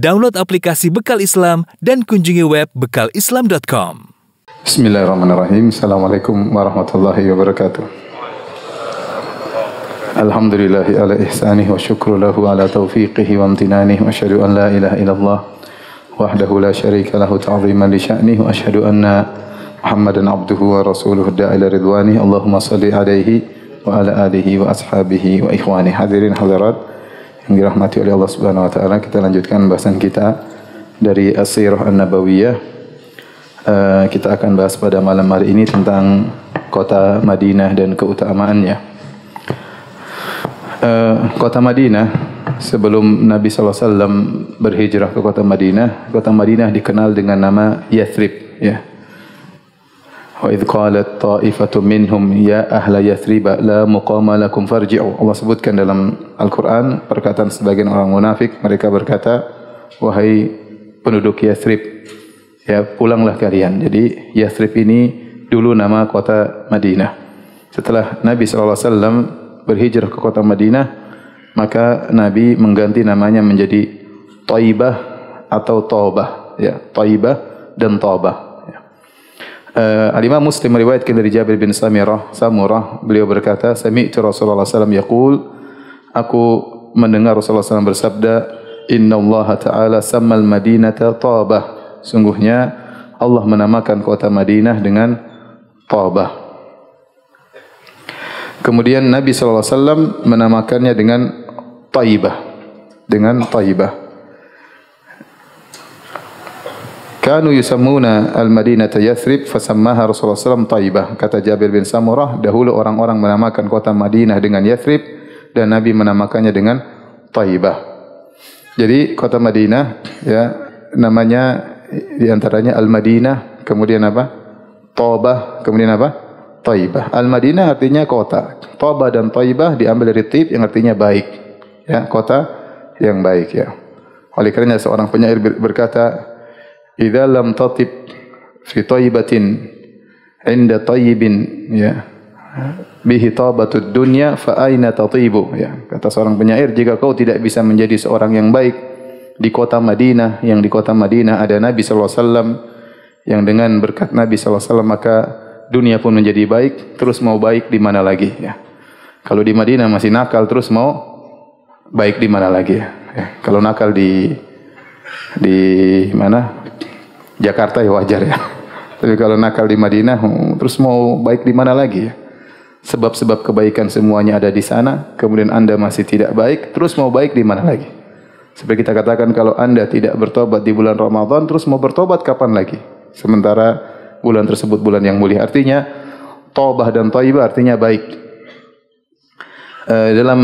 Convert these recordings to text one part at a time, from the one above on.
Download aplikasi Bekal Islam dan kunjungi web bekalislam.com. Bismillahirrahmanirrahim. Assalamualaikum warahmatullahi wabarakatuh. Alhamdulillahi ala ihsanih wa syukru lahu ala taufiqihi wa amtinanih wa asyhadu an la ilaha illallah wahdahu la syarika lahu ta'ziman li sya'nih wa asyhadu anna Muhammadan abduhu wa rasuluhu da'ila ridwanih Allahumma salli alaihi wa ala alihi wa ashabihi wa ikhwani hadirin hadirat yang dirahmati oleh Allah Subhanahu wa taala kita lanjutkan bahasan kita dari As-Sirah An-Nabawiyah. Uh, kita akan bahas pada malam hari ini tentang kota Madinah dan keutamaannya. Uh, kota Madinah sebelum Nabi wasallam berhijrah ke kota Madinah kota Madinah dikenal dengan nama Yathrib ya Idh qalat ta'ifatu minhum ya ahla Yathrib la muqama lakum farji'u. Allah sebutkan dalam Al-Qur'an perkataan sebagian orang munafik mereka berkata wahai penduduk Yathrib ya pulanglah kalian. Jadi Yathrib ini dulu nama kota Madinah. Setelah Nabi wasallam berhijrah ke kota Madinah maka Nabi mengganti namanya menjadi Taibah atau Taubah ya Taibah dan Taubah Uh, Al-Imam Muslim meriwayatkan dari Jabir bin Samirah, Samurah, beliau berkata, Sami'tu Rasulullah SAW yaqul, aku mendengar Rasulullah SAW bersabda, Inna Allah Ta'ala sammal madinata tabah. Sungguhnya Allah menamakan kota Madinah dengan tabah. Kemudian Nabi SAW menamakannya dengan taibah. Dengan taibah. Kanu yusammuna al-Madinata Yathrib fasammaha Rasulullah SAW Taibah. Kata Jabir bin Samurah, dahulu orang-orang menamakan kota Madinah dengan Yathrib dan Nabi menamakannya dengan Taibah. Jadi kota Madinah ya namanya di antaranya Al-Madinah, kemudian apa? Taibah, kemudian apa? Taibah. Al-Madinah artinya kota. Taibah dan Taibah diambil dari tib yang artinya baik. Ya, kota yang baik ya. Oleh kerana seorang penyair berkata, idza lam tatib fi tayyibatin inda tayyibin ya bihi tabatud dunya fa aina tatibu ya kata seorang penyair jika kau tidak bisa menjadi seorang yang baik di kota Madinah yang di kota Madinah ada Nabi sallallahu alaihi wasallam yang dengan berkat Nabi sallallahu alaihi wasallam maka dunia pun menjadi baik terus mau baik di mana lagi ya. Kalau di Madinah masih nakal terus mau baik di mana lagi ya, ya. kalau nakal di di mana Jakarta ya wajar ya. Tapi kalau nakal di Madinah, hmm, terus mau baik di mana lagi ya? Sebab-sebab kebaikan semuanya ada di sana, kemudian anda masih tidak baik, terus mau baik di mana lagi? Seperti kita katakan kalau anda tidak bertobat di bulan Ramadan, terus mau bertobat kapan lagi? Sementara bulan tersebut bulan yang mulia. Artinya, tobah dan taibah artinya baik. Uh, dalam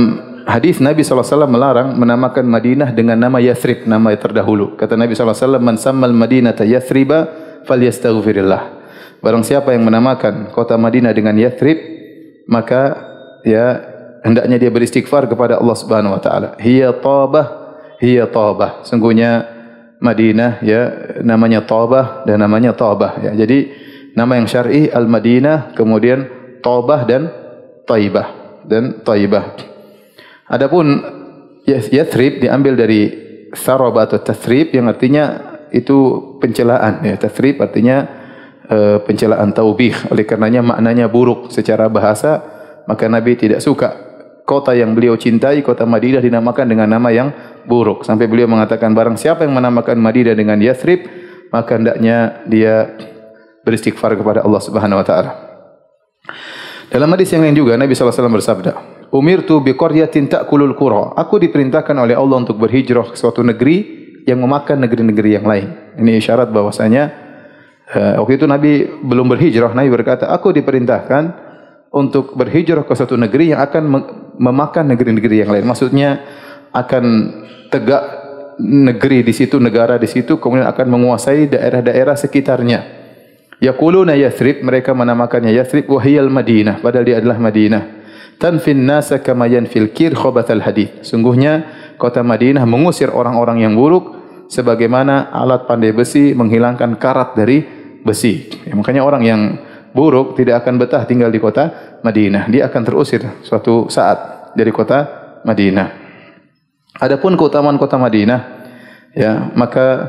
hadis Nabi SAW melarang menamakan Madinah dengan nama Yathrib, nama yang terdahulu. Kata Nabi SAW, Man sammal Madinah ta Yathriba, fal yastaghfirillah. Barang siapa yang menamakan kota Madinah dengan Yathrib, maka ya hendaknya dia beristighfar kepada Allah Subhanahu wa taala. Hiya tabah, hiya tabah. Sungguhnya Madinah ya namanya tabah dan namanya tabah ya. Jadi nama yang syar'i Al-Madinah, kemudian tabah dan taibah dan taibah. Adapun Yathrib diambil dari Sarab atau Tathrib yang artinya itu pencelaan. Ya, Tathrib artinya uh, pencelaan taubih. Oleh karenanya maknanya buruk secara bahasa. Maka Nabi tidak suka kota yang beliau cintai, kota Madinah dinamakan dengan nama yang buruk. Sampai beliau mengatakan barang siapa yang menamakan Madinah dengan Yathrib, maka hendaknya dia beristighfar kepada Allah Subhanahu Wa Taala. Dalam hadis yang lain juga Nabi SAW bersabda, Umirtu bi qaryatin ta'kulul qura. Aku diperintahkan oleh Allah untuk berhijrah ke suatu negeri yang memakan negeri-negeri yang lain. Ini isyarat bahwasanya uh, waktu itu Nabi belum berhijrah, Nabi berkata, "Aku diperintahkan untuk berhijrah ke suatu negeri yang akan memakan negeri-negeri yang lain." Maksudnya akan tegak negeri di situ, negara di situ, kemudian akan menguasai daerah-daerah sekitarnya. Yaquluna Yathrib, mereka menamakannya Yathrib wahiyal Madinah, padahal dia adalah Madinah tanfin nasa kama yanfil kir khobatal hadith. Sungguhnya kota Madinah mengusir orang-orang yang buruk sebagaimana alat pandai besi menghilangkan karat dari besi. Ya, makanya orang yang buruk tidak akan betah tinggal di kota Madinah. Dia akan terusir suatu saat dari kota Madinah. Adapun keutamaan kota Madinah, ya maka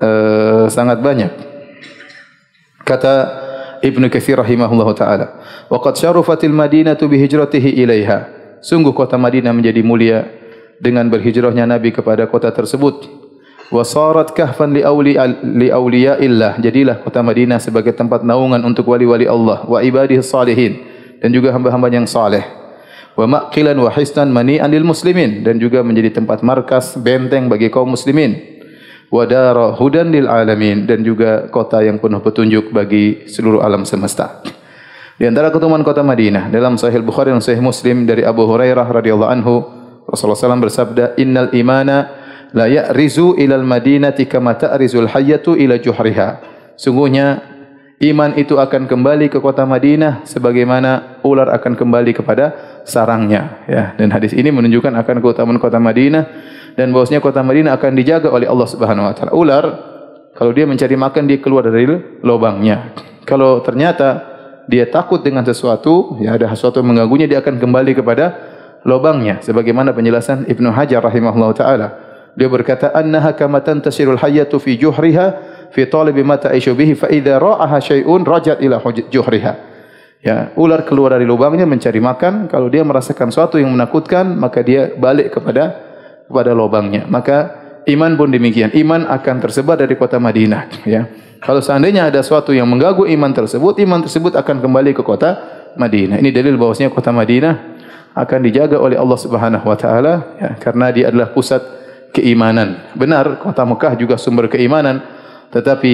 uh, sangat banyak kata Ibnu Katsir rahimahullah taala. Wa qad syarafatil madinatu bi hijratihi ilaiha. Sungguh kota Madinah menjadi mulia dengan berhijrahnya nabi kepada kota tersebut. Wa sarat kahfan li awli li awliyaillah. Jadilah kota Madinah sebagai tempat naungan untuk wali-wali Allah wa ibadihi salihin dan juga hamba-hamba yang saleh. Wa maqilan wa hisnan mani'an lil muslimin dan juga menjadi tempat markas benteng bagi kaum muslimin wa dara hudan lil alamin dan juga kota yang penuh petunjuk bagi seluruh alam semesta. Di antara keutamaan kota Madinah dalam Sahih Bukhari dan Sahih Muslim dari Abu Hurairah radhiyallahu anhu Rasulullah SAW bersabda innal imana la ya'rizu ila al madinati kama ta'rizul hayyatu ila juhriha. Sungguhnya iman itu akan kembali ke kota Madinah sebagaimana ular akan kembali kepada sarangnya ya dan hadis ini menunjukkan akan keutamaan kota Madinah dan bahwasanya kota Madinah akan dijaga oleh Allah Subhanahu wa taala. Ular kalau dia mencari makan dia keluar dari lubangnya. Kalau ternyata dia takut dengan sesuatu, ya ada sesuatu yang mengganggunya dia akan kembali kepada lubangnya sebagaimana penjelasan Ibnu Hajar rahimahullah taala. Dia berkata annaha kama tantasirul hayyatu fi juhriha fi talib ma ta'ishu bihi fa idza ra'aha syai'un rajat ila juhriha. Ya, ular keluar dari lubangnya mencari makan, kalau dia merasakan sesuatu yang menakutkan, maka dia balik kepada kepada lubangnya. Maka iman pun demikian. Iman akan tersebar dari kota Madinah. Ya. Kalau seandainya ada sesuatu yang mengganggu iman tersebut, iman tersebut akan kembali ke kota Madinah. Ini dalil bahwasanya kota Madinah akan dijaga oleh Allah Subhanahu Wa Taala ya, karena dia adalah pusat keimanan. Benar, kota Mekah juga sumber keimanan, tetapi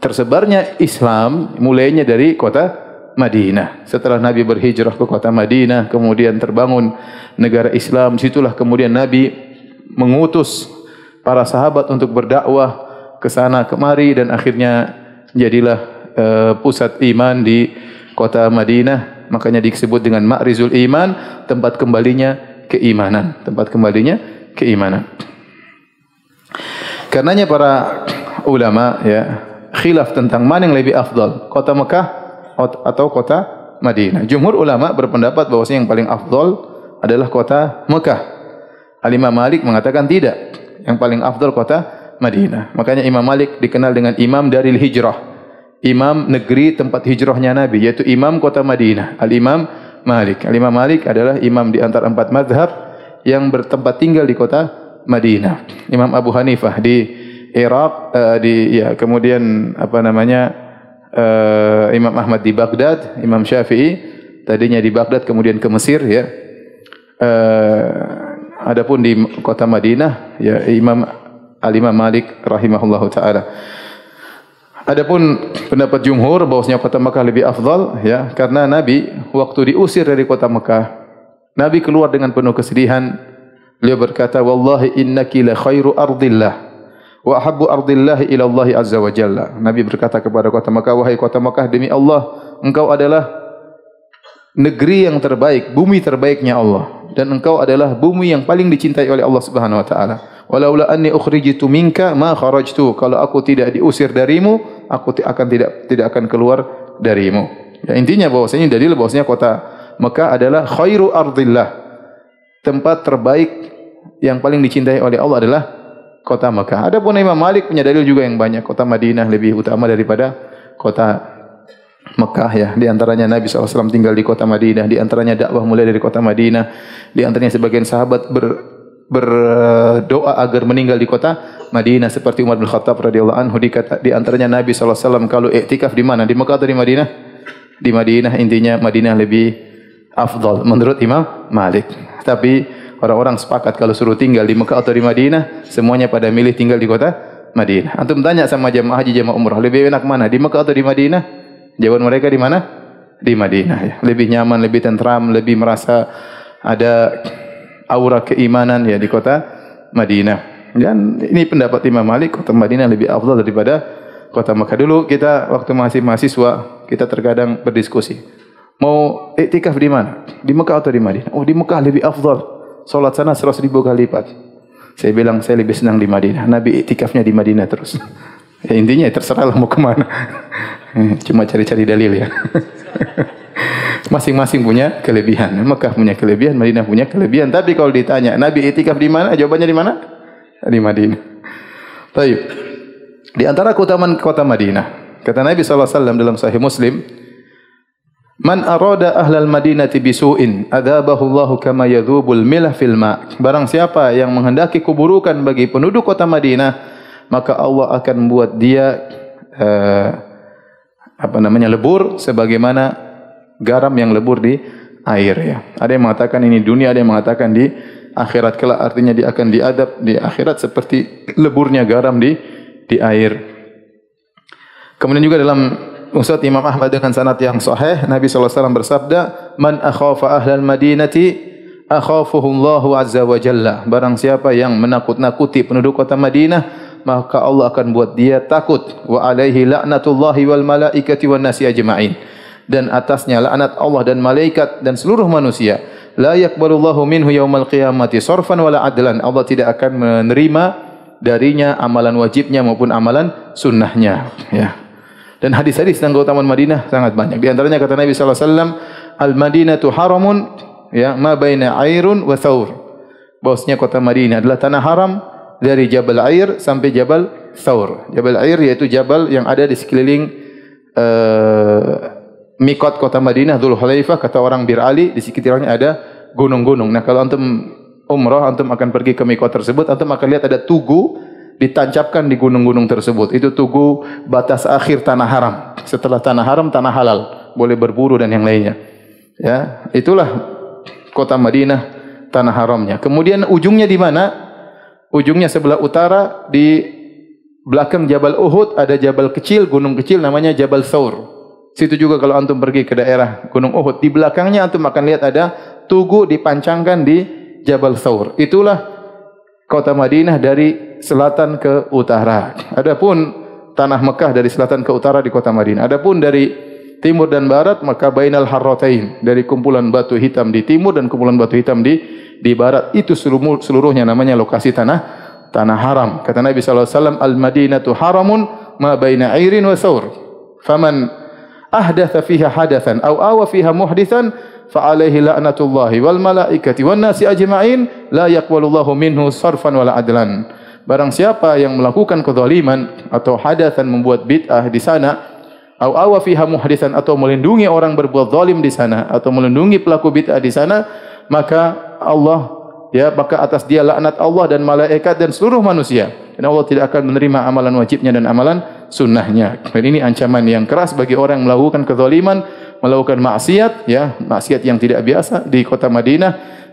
tersebarnya Islam mulainya dari kota Madinah. Setelah Nabi berhijrah ke kota Madinah, kemudian terbangun negara Islam, situlah kemudian Nabi mengutus para sahabat untuk berdakwah ke sana kemari dan akhirnya jadilah uh, pusat iman di kota Madinah. Makanya disebut dengan Ma'rizul Iman tempat kembalinya keimanan. Tempat kembalinya keimanan. Karenanya para ulama ya khilaf tentang mana yang lebih afdal kota Mekah atau kota Madinah. Jumhur ulama berpendapat bahawa yang paling afdal adalah kota Mekah Al-Imam Malik mengatakan tidak. Yang paling afdal kota Madinah. Makanya Imam Malik dikenal dengan imam dari hijrah. Imam negeri tempat hijrahnya Nabi. Yaitu imam kota Madinah. Al-Imam Malik. Al-Imam Malik adalah imam di antara empat madhab yang bertempat tinggal di kota Madinah. Imam Abu Hanifah di Iraq. Uh, di ya kemudian apa namanya uh, Imam Ahmad di Baghdad. Imam Syafi'i tadinya di Baghdad kemudian ke Mesir ya. Uh, Adapun di kota Madinah ya Imam Al Imam Malik rahimahullahu taala. Adapun pendapat jumhur bahwasanya kota Mekah lebih afdal ya karena Nabi waktu diusir dari kota Mekah Nabi keluar dengan penuh kesedihan. Beliau berkata wallahi innaki la khairu ardillah wa habbu ardillah ila Allah azza wa jalla. Nabi berkata kepada kota Mekah wahai kota Mekah demi Allah engkau adalah negeri yang terbaik bumi terbaiknya Allah dan engkau adalah bumi yang paling dicintai oleh Allah Subhanahu wa taala. Walaula anni ukhrijtu minka ma kharajtu. Kalau aku tidak diusir darimu, aku akan tidak tidak akan keluar darimu. Ya, intinya bahwasanya dalil bahwasanya kota Mekah adalah khairu ardillah. Tempat terbaik yang paling dicintai oleh Allah adalah kota Mekah. Adapun Imam Malik punya dalil juga yang banyak. Kota Madinah lebih utama daripada kota Mekah ya. Di antaranya Nabi SAW tinggal di kota Madinah. Di antaranya dakwah mulai dari kota Madinah. Di antaranya sebagian sahabat ber, berdoa agar meninggal di kota Madinah. Seperti Umar bin Khattab radhiyallahu anhu di, kata, di antaranya Nabi SAW kalau iktikaf di mana? Di Mekah atau di Madinah? Di Madinah intinya Madinah lebih afdal menurut Imam Malik. Tapi orang-orang sepakat kalau suruh tinggal di Mekah atau di Madinah, semuanya pada milih tinggal di kota Madinah. Antum tanya sama jemaah haji jemaah umrah, lebih enak mana? Di Mekah atau di Madinah? Jawaban mereka di mana? Di Madinah. Ya. Lebih nyaman, lebih tentram, lebih merasa ada aura keimanan ya di kota Madinah. Dan ini pendapat Imam Malik, kota Madinah lebih afdal daripada kota Mekah. Dulu kita waktu masih mahasiswa, kita terkadang berdiskusi. Mau iktikaf di mana? Di Mekah atau di Madinah? Oh di Mekah lebih afdal. Salat sana seratus ribu kali lipat. Saya bilang saya lebih senang di Madinah. Nabi iktikafnya di Madinah terus. Ya, intinya ya terserahlah mau kemana. Cuma cari-cari dalil ya. Masing-masing punya kelebihan. Mekah punya kelebihan, Madinah punya kelebihan. Tapi kalau ditanya, Nabi itikaf di mana? Jawabannya di mana? Di Madinah. Baik. Di antara keutamaan kota Madinah, kata Nabi wasallam dalam sahih Muslim, Man arada ahlal madinati bisu'in adabahu Allahu kama yadhubul milah fil ma. Barang siapa yang menghendaki keburukan bagi penduduk kota Madinah, maka Allah akan membuat dia uh, apa namanya lebur sebagaimana garam yang lebur di air ya. Ada yang mengatakan ini dunia, ada yang mengatakan di akhirat kelak artinya dia akan diadab di akhirat seperti leburnya garam di di air. Kemudian juga dalam Ustaz Imam Ahmad dengan sanad yang sahih Nabi wasallam bersabda man akhafa ahlal madinati akhafuhu Allah azza wa jalla barang siapa yang menakut-nakuti penduduk kota Madinah maka Allah akan buat dia takut. Wa alaihi la'natullahi wal malaikati wan nasi ajma'in. Dan atasnya laknat Allah dan malaikat dan seluruh manusia. La yaqbalullahu minhu yaumal qiyamati sarfan wala adlan. Allah tidak akan menerima darinya amalan wajibnya maupun amalan sunnahnya. Ya. Dan hadis-hadis tentang keutamaan Madinah sangat banyak. Di antaranya kata Nabi sallallahu alaihi wasallam, "Al-Madinatu haramun ya ma baina airun wa thawr." Bahwasanya kota Madinah adalah tanah haram dari Jabal Air sampai Jabal Thawr. Jabal Air yaitu jabal yang ada di sekeliling uh, mikot kota Madinah Dhul Hulaifah kata orang Bir Ali di sekitarnya ada gunung-gunung. Nah, kalau antum umrah antum akan pergi ke mikot tersebut, antum akan lihat ada tugu ditancapkan di gunung-gunung tersebut. Itu tugu batas akhir tanah haram. Setelah tanah haram, tanah halal. Boleh berburu dan yang lainnya. Ya, itulah kota Madinah, tanah haramnya. Kemudian ujungnya di mana? Ujungnya sebelah utara di belakang Jabal Uhud ada jabal kecil, gunung kecil namanya Jabal Thawr. Situ juga kalau antum pergi ke daerah Gunung Uhud, di belakangnya antum akan lihat ada tugu dipancangkan di Jabal Thawr. Itulah kota Madinah dari selatan ke utara. Adapun tanah Mekah dari selatan ke utara di kota Madinah. Adapun dari timur dan barat maka bainal harratain dari kumpulan batu hitam di timur dan kumpulan batu hitam di di barat itu seluruh, seluruhnya namanya lokasi tanah tanah haram. Kata Nabi sallallahu alaihi wasallam al Madinatu haramun ma baina airin wa saur. Faman ahdatha fiha hadathan aw awa fiha muhdithan fa alaihi la'natullahi wal malaikati wan nasi ajma'in la yaqbalullahu minhu sarfan wala adlan barang siapa yang melakukan kezaliman atau hadatsan membuat bid'ah di sana atau awa fiha muhdisan atau melindungi orang berbuat zalim di sana atau melindungi pelaku bid'ah di sana maka Allah ya maka atas dia laknat Allah dan malaikat dan seluruh manusia. Dan Allah tidak akan menerima amalan wajibnya dan amalan sunnahnya. Dan ini ancaman yang keras bagi orang yang melakukan kezaliman melakukan maksiat ya maksiat yang tidak biasa di kota Madinah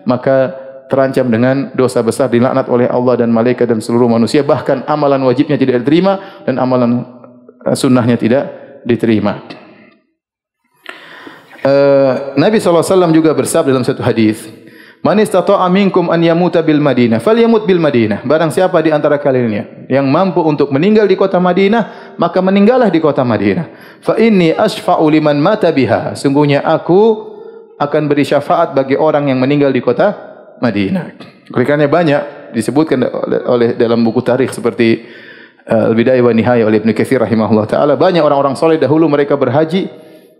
maka terancam dengan dosa besar dilaknat oleh Allah dan malaikat dan seluruh manusia. Bahkan amalan wajibnya tidak diterima dan amalan eh, sunnahnya tidak diterima. Uh, Nabi SAW juga bersabda dalam satu hadis Man istata'a minkum an yamuta bil Madinah falyamut bil Madinah. Barang siapa di antara kalian yang mampu untuk meninggal di kota Madinah, maka meninggallah di kota Madinah. Fa inni asfa'u liman mata biha. Sungguhnya aku akan beri syafaat bagi orang yang meninggal di kota Madinah. Kerana banyak disebutkan oleh dalam buku tarikh seperti uh, Al-Bidayah wa Nihayah oleh Ibn Kathir rahimahullah ta'ala. Banyak orang-orang soleh dahulu mereka berhaji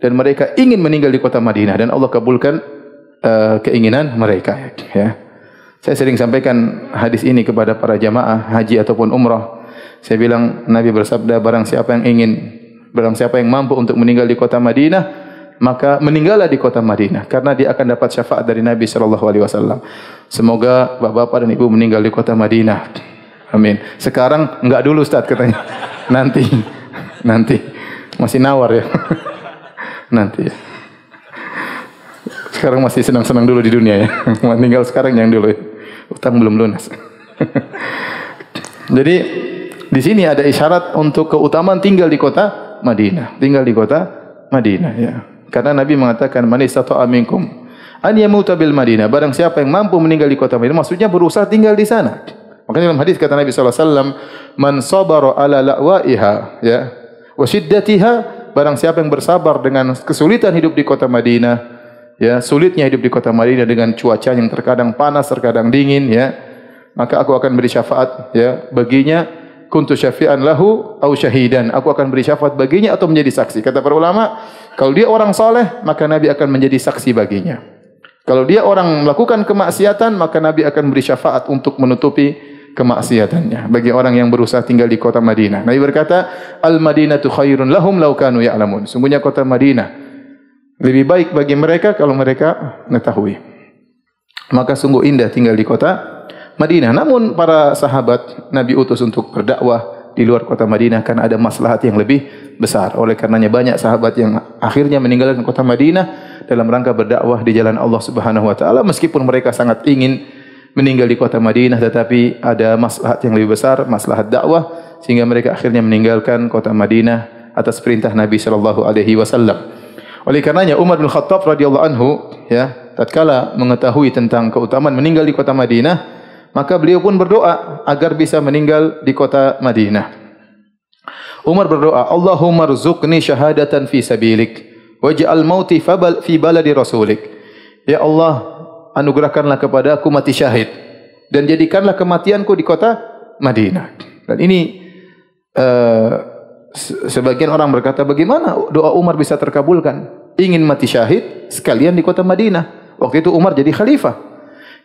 dan mereka ingin meninggal di kota Madinah dan Allah kabulkan uh, keinginan mereka ya. Saya sering sampaikan hadis ini kepada para jamaah haji ataupun umrah. Saya bilang Nabi bersabda barang siapa yang ingin barang siapa yang mampu untuk meninggal di kota Madinah maka meninggallah di kota Madinah karena dia akan dapat syafaat dari Nabi sallallahu alaihi wasallam. Semoga bapak-bapak dan ibu meninggal di kota Madinah. Amin. Sekarang enggak dulu Ustaz katanya. Nanti nanti masih nawar ya. nanti ya. Sekarang masih senang-senang dulu di dunia ya. Tinggal sekarang yang dulu ya. Utang belum lunas. Jadi di sini ada isyarat untuk keutamaan tinggal di kota Madinah. Tinggal di kota Madinah ya. Karena Nabi mengatakan man istata'a minkum an yamuta bil Madinah. Barang siapa yang mampu meninggal di kota Madinah, maksudnya berusaha tinggal di sana. Makanya dalam hadis kata Nabi sallallahu alaihi wasallam, "Man sabara ala la'waiha ya wa shiddatiha, barang siapa yang bersabar dengan kesulitan hidup di kota Madinah, ya sulitnya hidup di kota Madinah dengan cuaca yang terkadang panas terkadang dingin ya maka aku akan beri syafaat ya baginya kuntu syafi'an lahu au syahidan aku akan beri syafaat baginya atau menjadi saksi kata para ulama kalau dia orang soleh maka nabi akan menjadi saksi baginya kalau dia orang melakukan kemaksiatan maka nabi akan beri syafaat untuk menutupi kemaksiatannya. Bagi orang yang berusaha tinggal di kota Madinah. Nabi berkata, Al-Madinatu khairun lahum law kanu ya'lamun. Sungguhnya kota Madinah lebih baik bagi mereka kalau mereka mengetahui. Maka sungguh indah tinggal di kota Madinah. Namun para sahabat Nabi utus untuk berdakwah di luar kota Madinah karena ada maslahat yang lebih besar. Oleh karenanya banyak sahabat yang akhirnya meninggalkan kota Madinah dalam rangka berdakwah di jalan Allah Subhanahu wa taala meskipun mereka sangat ingin meninggal di kota Madinah tetapi ada maslahat yang lebih besar, maslahat dakwah sehingga mereka akhirnya meninggalkan kota Madinah atas perintah Nabi sallallahu alaihi wasallam. Oleh karenanya Umar bin Khattab radhiyallahu anhu ya, tatkala mengetahui tentang keutamaan meninggal di kota Madinah, maka beliau pun berdoa agar bisa meninggal di kota Madinah. Umar berdoa, Allahumma rzuqni syahadatan fi sabilik waj'al mauti fi baladi rasulik. Ya Allah, anugerahkanlah kepada aku mati syahid dan jadikanlah kematianku di kota Madinah. Dan ini uh, sebagian orang berkata bagaimana doa Umar bisa terkabulkan? Ingin mati syahid sekalian di kota Madinah. Waktu itu Umar jadi khalifah.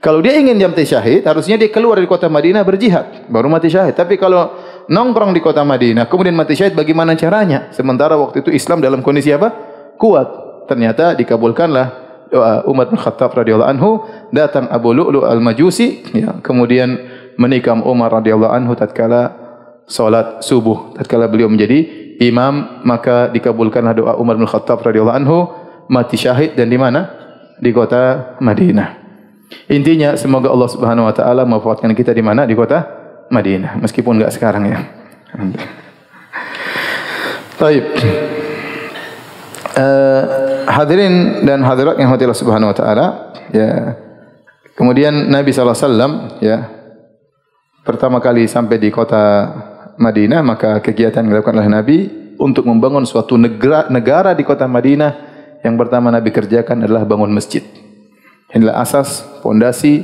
Kalau dia ingin mati syahid, harusnya dia keluar dari kota Madinah berjihad, baru mati syahid. Tapi kalau nongkrong di kota Madinah, kemudian mati syahid, bagaimana caranya? Sementara waktu itu Islam dalam kondisi apa? Kuat. Ternyata dikabulkanlah doa Umar bin Khattab radhiyallahu anhu datang Abu Lu'lu al-Majusi ya, kemudian menikam Umar radhiyallahu anhu tatkala salat subuh. Tatkala beliau menjadi imam maka dikabulkanlah doa Umar bin Khattab radhiyallahu anhu mati syahid dan di mana? Di kota Madinah. Intinya semoga Allah Subhanahu wa taala mewafatkan kita di mana? Di kota Madinah. Meskipun enggak sekarang ya. Baik. Uh, hadirin dan hadirat yang Allah Subhanahu wa taala ya. Kemudian Nabi sallallahu alaihi wasallam ya. Pertama kali sampai di kota Madinah maka kegiatan yang dilakukan oleh Nabi untuk membangun suatu negara negara di kota Madinah yang pertama Nabi kerjakan adalah bangun masjid inilah asas fondasi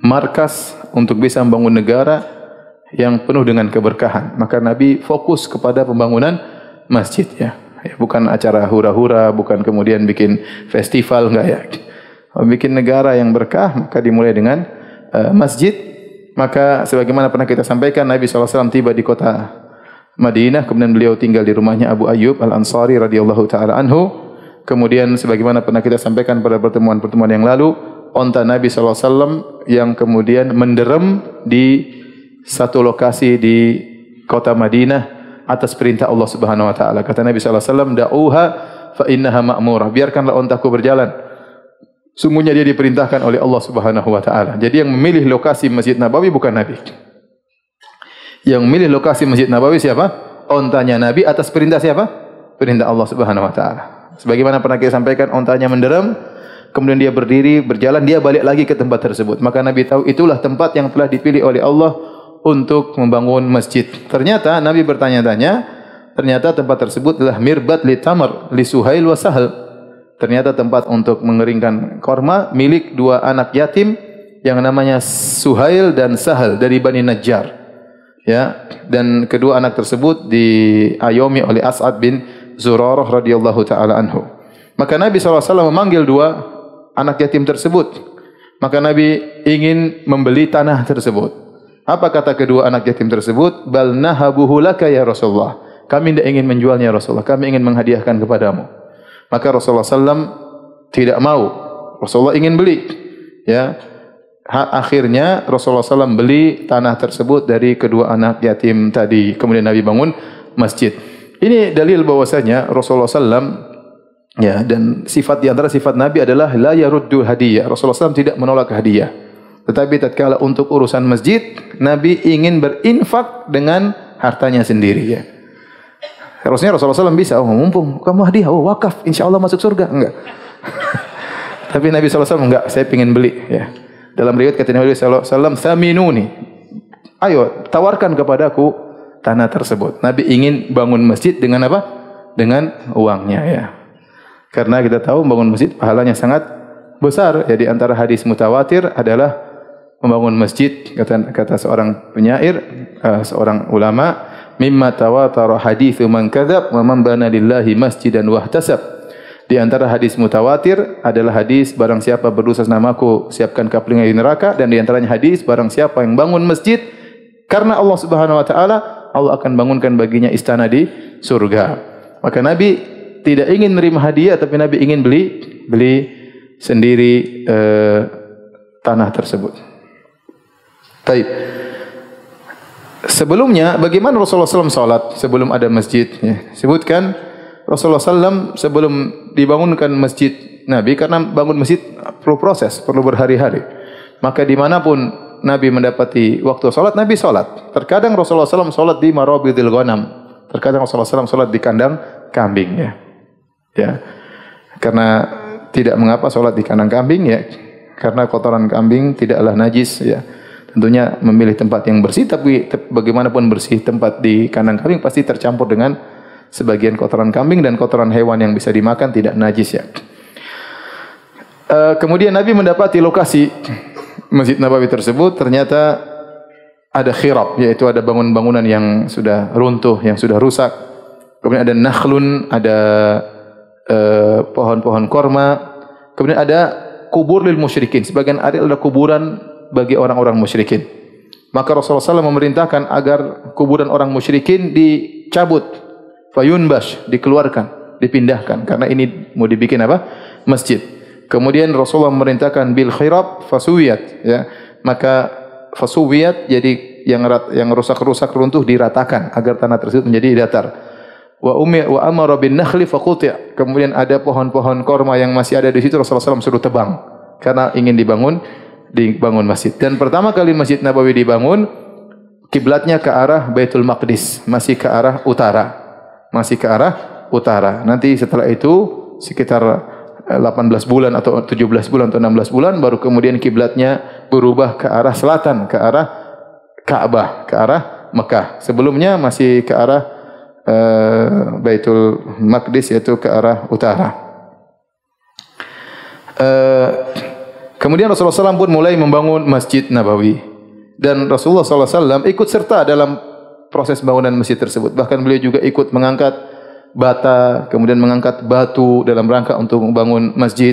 markas untuk bisa membangun negara yang penuh dengan keberkahan maka Nabi fokus kepada pembangunan masjid ya ya, bukan acara hura-hura, bukan kemudian bikin festival enggak ya. Bikin negara yang berkah maka dimulai dengan uh, masjid. Maka sebagaimana pernah kita sampaikan Nabi SAW tiba di kota Madinah kemudian beliau tinggal di rumahnya Abu Ayyub Al-Ansari radhiyallahu taala anhu. Kemudian sebagaimana pernah kita sampaikan pada pertemuan-pertemuan yang lalu, onta Nabi SAW yang kemudian menderem di satu lokasi di kota Madinah atas perintah Allah Subhanahu wa taala. Kata Nabi sallallahu alaihi wasallam, "Da'uha fa innaha ma'murah." Biarkanlah untaku berjalan. Sungguhnya dia diperintahkan oleh Allah Subhanahu wa taala. Jadi yang memilih lokasi Masjid Nabawi bukan Nabi. Yang memilih lokasi Masjid Nabawi siapa? Ontanya Nabi atas perintah siapa? Perintah Allah Subhanahu wa taala. Sebagaimana pernah kita sampaikan, ontanya menderam, kemudian dia berdiri, berjalan, dia balik lagi ke tempat tersebut. Maka Nabi tahu itulah tempat yang telah dipilih oleh Allah untuk membangun masjid. Ternyata Nabi bertanya-tanya, ternyata tempat tersebut adalah mirbat li tamar li suhail wa sahal. Ternyata tempat untuk mengeringkan korma milik dua anak yatim yang namanya Suhail dan Sahal dari Bani Najjar. Ya, dan kedua anak tersebut diayomi oleh As'ad bin Zurarah radhiyallahu taala anhu. Maka Nabi SAW memanggil dua anak yatim tersebut. Maka Nabi ingin membeli tanah tersebut. Apa kata kedua anak yatim tersebut? Bal nahabuhu laka ya Rasulullah. Kami tidak ingin menjualnya ya Rasulullah. Kami ingin menghadiahkan kepadamu. Maka Rasulullah SAW tidak mau. Rasulullah ingin beli. Ya. Ha, akhirnya Rasulullah SAW beli tanah tersebut dari kedua anak yatim tadi. Kemudian Nabi bangun masjid. Ini dalil bahwasanya Rasulullah SAW ya dan sifat di antara sifat Nabi adalah la yaruddu hadiyah. Rasulullah SAW tidak menolak hadiah. Tetapi tatkala untuk urusan masjid, Nabi ingin berinfak dengan hartanya sendiri ya. Harusnya Rasulullah SAW bisa, oh mumpung kamu hadiah, oh wakaf, insya Allah masuk surga. Enggak. Tapi Nabi SAW enggak, saya ingin beli. Ya. Dalam riwayat kata Nabi SAW, Saminuni. Ayo, tawarkan kepadaku tanah tersebut. Nabi ingin bangun masjid dengan apa? Dengan uangnya ya. Karena kita tahu bangun masjid pahalanya sangat besar. Jadi antara hadis mutawatir adalah membangun masjid kata kata seorang penyair uh, seorang ulama mimma tawatara hadithu man kadzab wa man bana lillahi masjidan wahtasab di antara hadis mutawatir adalah hadis barang siapa berdosa namaku siapkan kapling di neraka dan di antaranya hadis barang siapa yang bangun masjid Karena Allah Subhanahu wa taala Allah akan bangunkan baginya istana di surga. Maka Nabi tidak ingin menerima hadiah tapi Nabi ingin beli beli sendiri eh, tanah tersebut. Baik. Sebelumnya bagaimana Rasulullah SAW salat sebelum ada masjid? Ya. Sebutkan Rasulullah SAW sebelum dibangunkan masjid Nabi karena bangun masjid perlu proses, perlu berhari-hari. Maka dimanapun Nabi mendapati waktu salat, Nabi salat. Terkadang Rasulullah SAW salat di marabidil ghanam. Terkadang Rasulullah SAW salat di kandang kambing. Ya. ya. Karena tidak mengapa salat di kandang kambing ya. Karena kotoran kambing tidaklah najis ya tentunya memilih tempat yang bersih tapi bagaimanapun bersih tempat di kandang kambing pasti tercampur dengan sebagian kotoran kambing dan kotoran hewan yang bisa dimakan tidak najis ya. Uh, kemudian Nabi mendapati lokasi Masjid Nabawi tersebut ternyata ada khirab yaitu ada bangunan-bangunan yang sudah runtuh yang sudah rusak. Kemudian ada nakhlun, ada uh, pohon-pohon korma. Kemudian ada kubur lil musyrikin. Sebagian ada kuburan bagi orang-orang musyrikin. Maka Rasulullah SAW memerintahkan agar kuburan orang musyrikin dicabut, fayunbash, dikeluarkan, dipindahkan. Karena ini mau dibikin apa? Masjid. Kemudian Rasulullah memerintahkan bil khirab fasuwiyat. Ya. Maka fasuwiyat jadi yang yang rusak-rusak runtuh diratakan agar tanah tersebut menjadi datar. Wa umi wa amara bin nakhli faquti'. Kemudian ada pohon-pohon korma yang masih ada di situ Rasulullah SAW suruh tebang karena ingin dibangun dibangun masjid. Dan pertama kali Masjid Nabawi dibangun, kiblatnya ke arah Baitul Maqdis, masih ke arah utara. Masih ke arah utara. Nanti setelah itu sekitar 18 eh, bulan atau 17 bulan atau 16 bulan baru kemudian kiblatnya berubah ke arah selatan, ke arah Ka'bah, ke arah Mekah. Sebelumnya masih ke arah uh, Baitul Maqdis yaitu ke arah utara. Uh, Kemudian Rasulullah SAW pun mulai membangun Masjid Nabawi. Dan Rasulullah SAW ikut serta dalam proses bangunan masjid tersebut. Bahkan beliau juga ikut mengangkat bata, kemudian mengangkat batu dalam rangka untuk membangun masjid.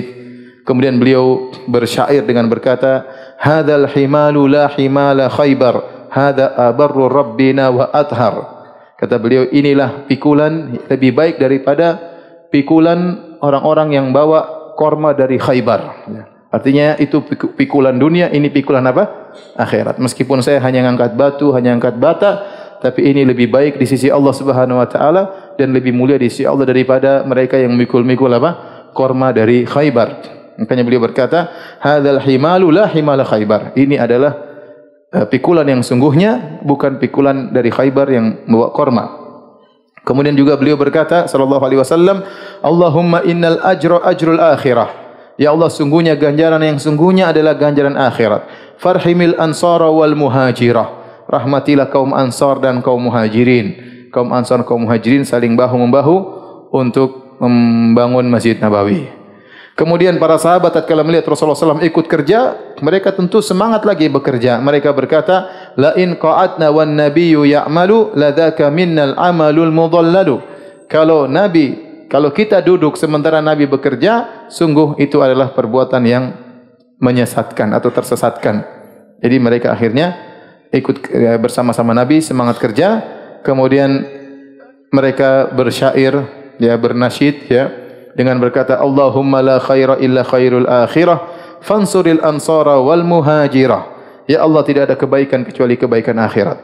Kemudian beliau bersyair dengan berkata, Hadal himalu la himala khaybar, hada abarru rabbina wa adhar. Kata beliau, inilah pikulan lebih baik daripada pikulan orang-orang yang bawa korma dari khaybar. Ya. Artinya itu pikulan dunia, ini pikulan apa? Akhirat. Meskipun saya hanya angkat batu, hanya angkat bata, tapi ini lebih baik di sisi Allah Subhanahu wa taala dan lebih mulia di sisi Allah daripada mereka yang mikul-mikul apa? Korma dari Khaybar. Makanya beliau berkata, "Hadzal himalu la himala Khaybar." Ini adalah uh, pikulan yang sungguhnya bukan pikulan dari Khaybar yang membawa korma. Kemudian juga beliau berkata sallallahu alaihi wasallam, "Allahumma innal ajra ajrul akhirah." Ya Allah sungguhnya ganjaran yang sungguhnya adalah ganjaran akhirat. Farhimil ansara wal muhajirah. Rahmatilah kaum ansar dan kaum muhajirin. Kaum ansar dan kaum muhajirin saling bahu-membahu untuk membangun Masjid Nabawi. Kemudian para sahabat tatkala melihat Rasulullah SAW ikut kerja, mereka tentu semangat lagi bekerja. Mereka berkata, La in qa'atna wan nabiyyu ya'malu ladaka minnal amalul mudhallalu. Kalau Nabi kalau kita duduk sementara Nabi bekerja, sungguh itu adalah perbuatan yang menyesatkan atau tersesatkan. Jadi mereka akhirnya ikut eh, bersama-sama Nabi semangat kerja, kemudian mereka bersyair, ya bernasyid ya dengan berkata Allahumma la khaira illa khairul akhirah fansuril ansara wal muhajirah. Ya Allah tidak ada kebaikan kecuali kebaikan akhirat.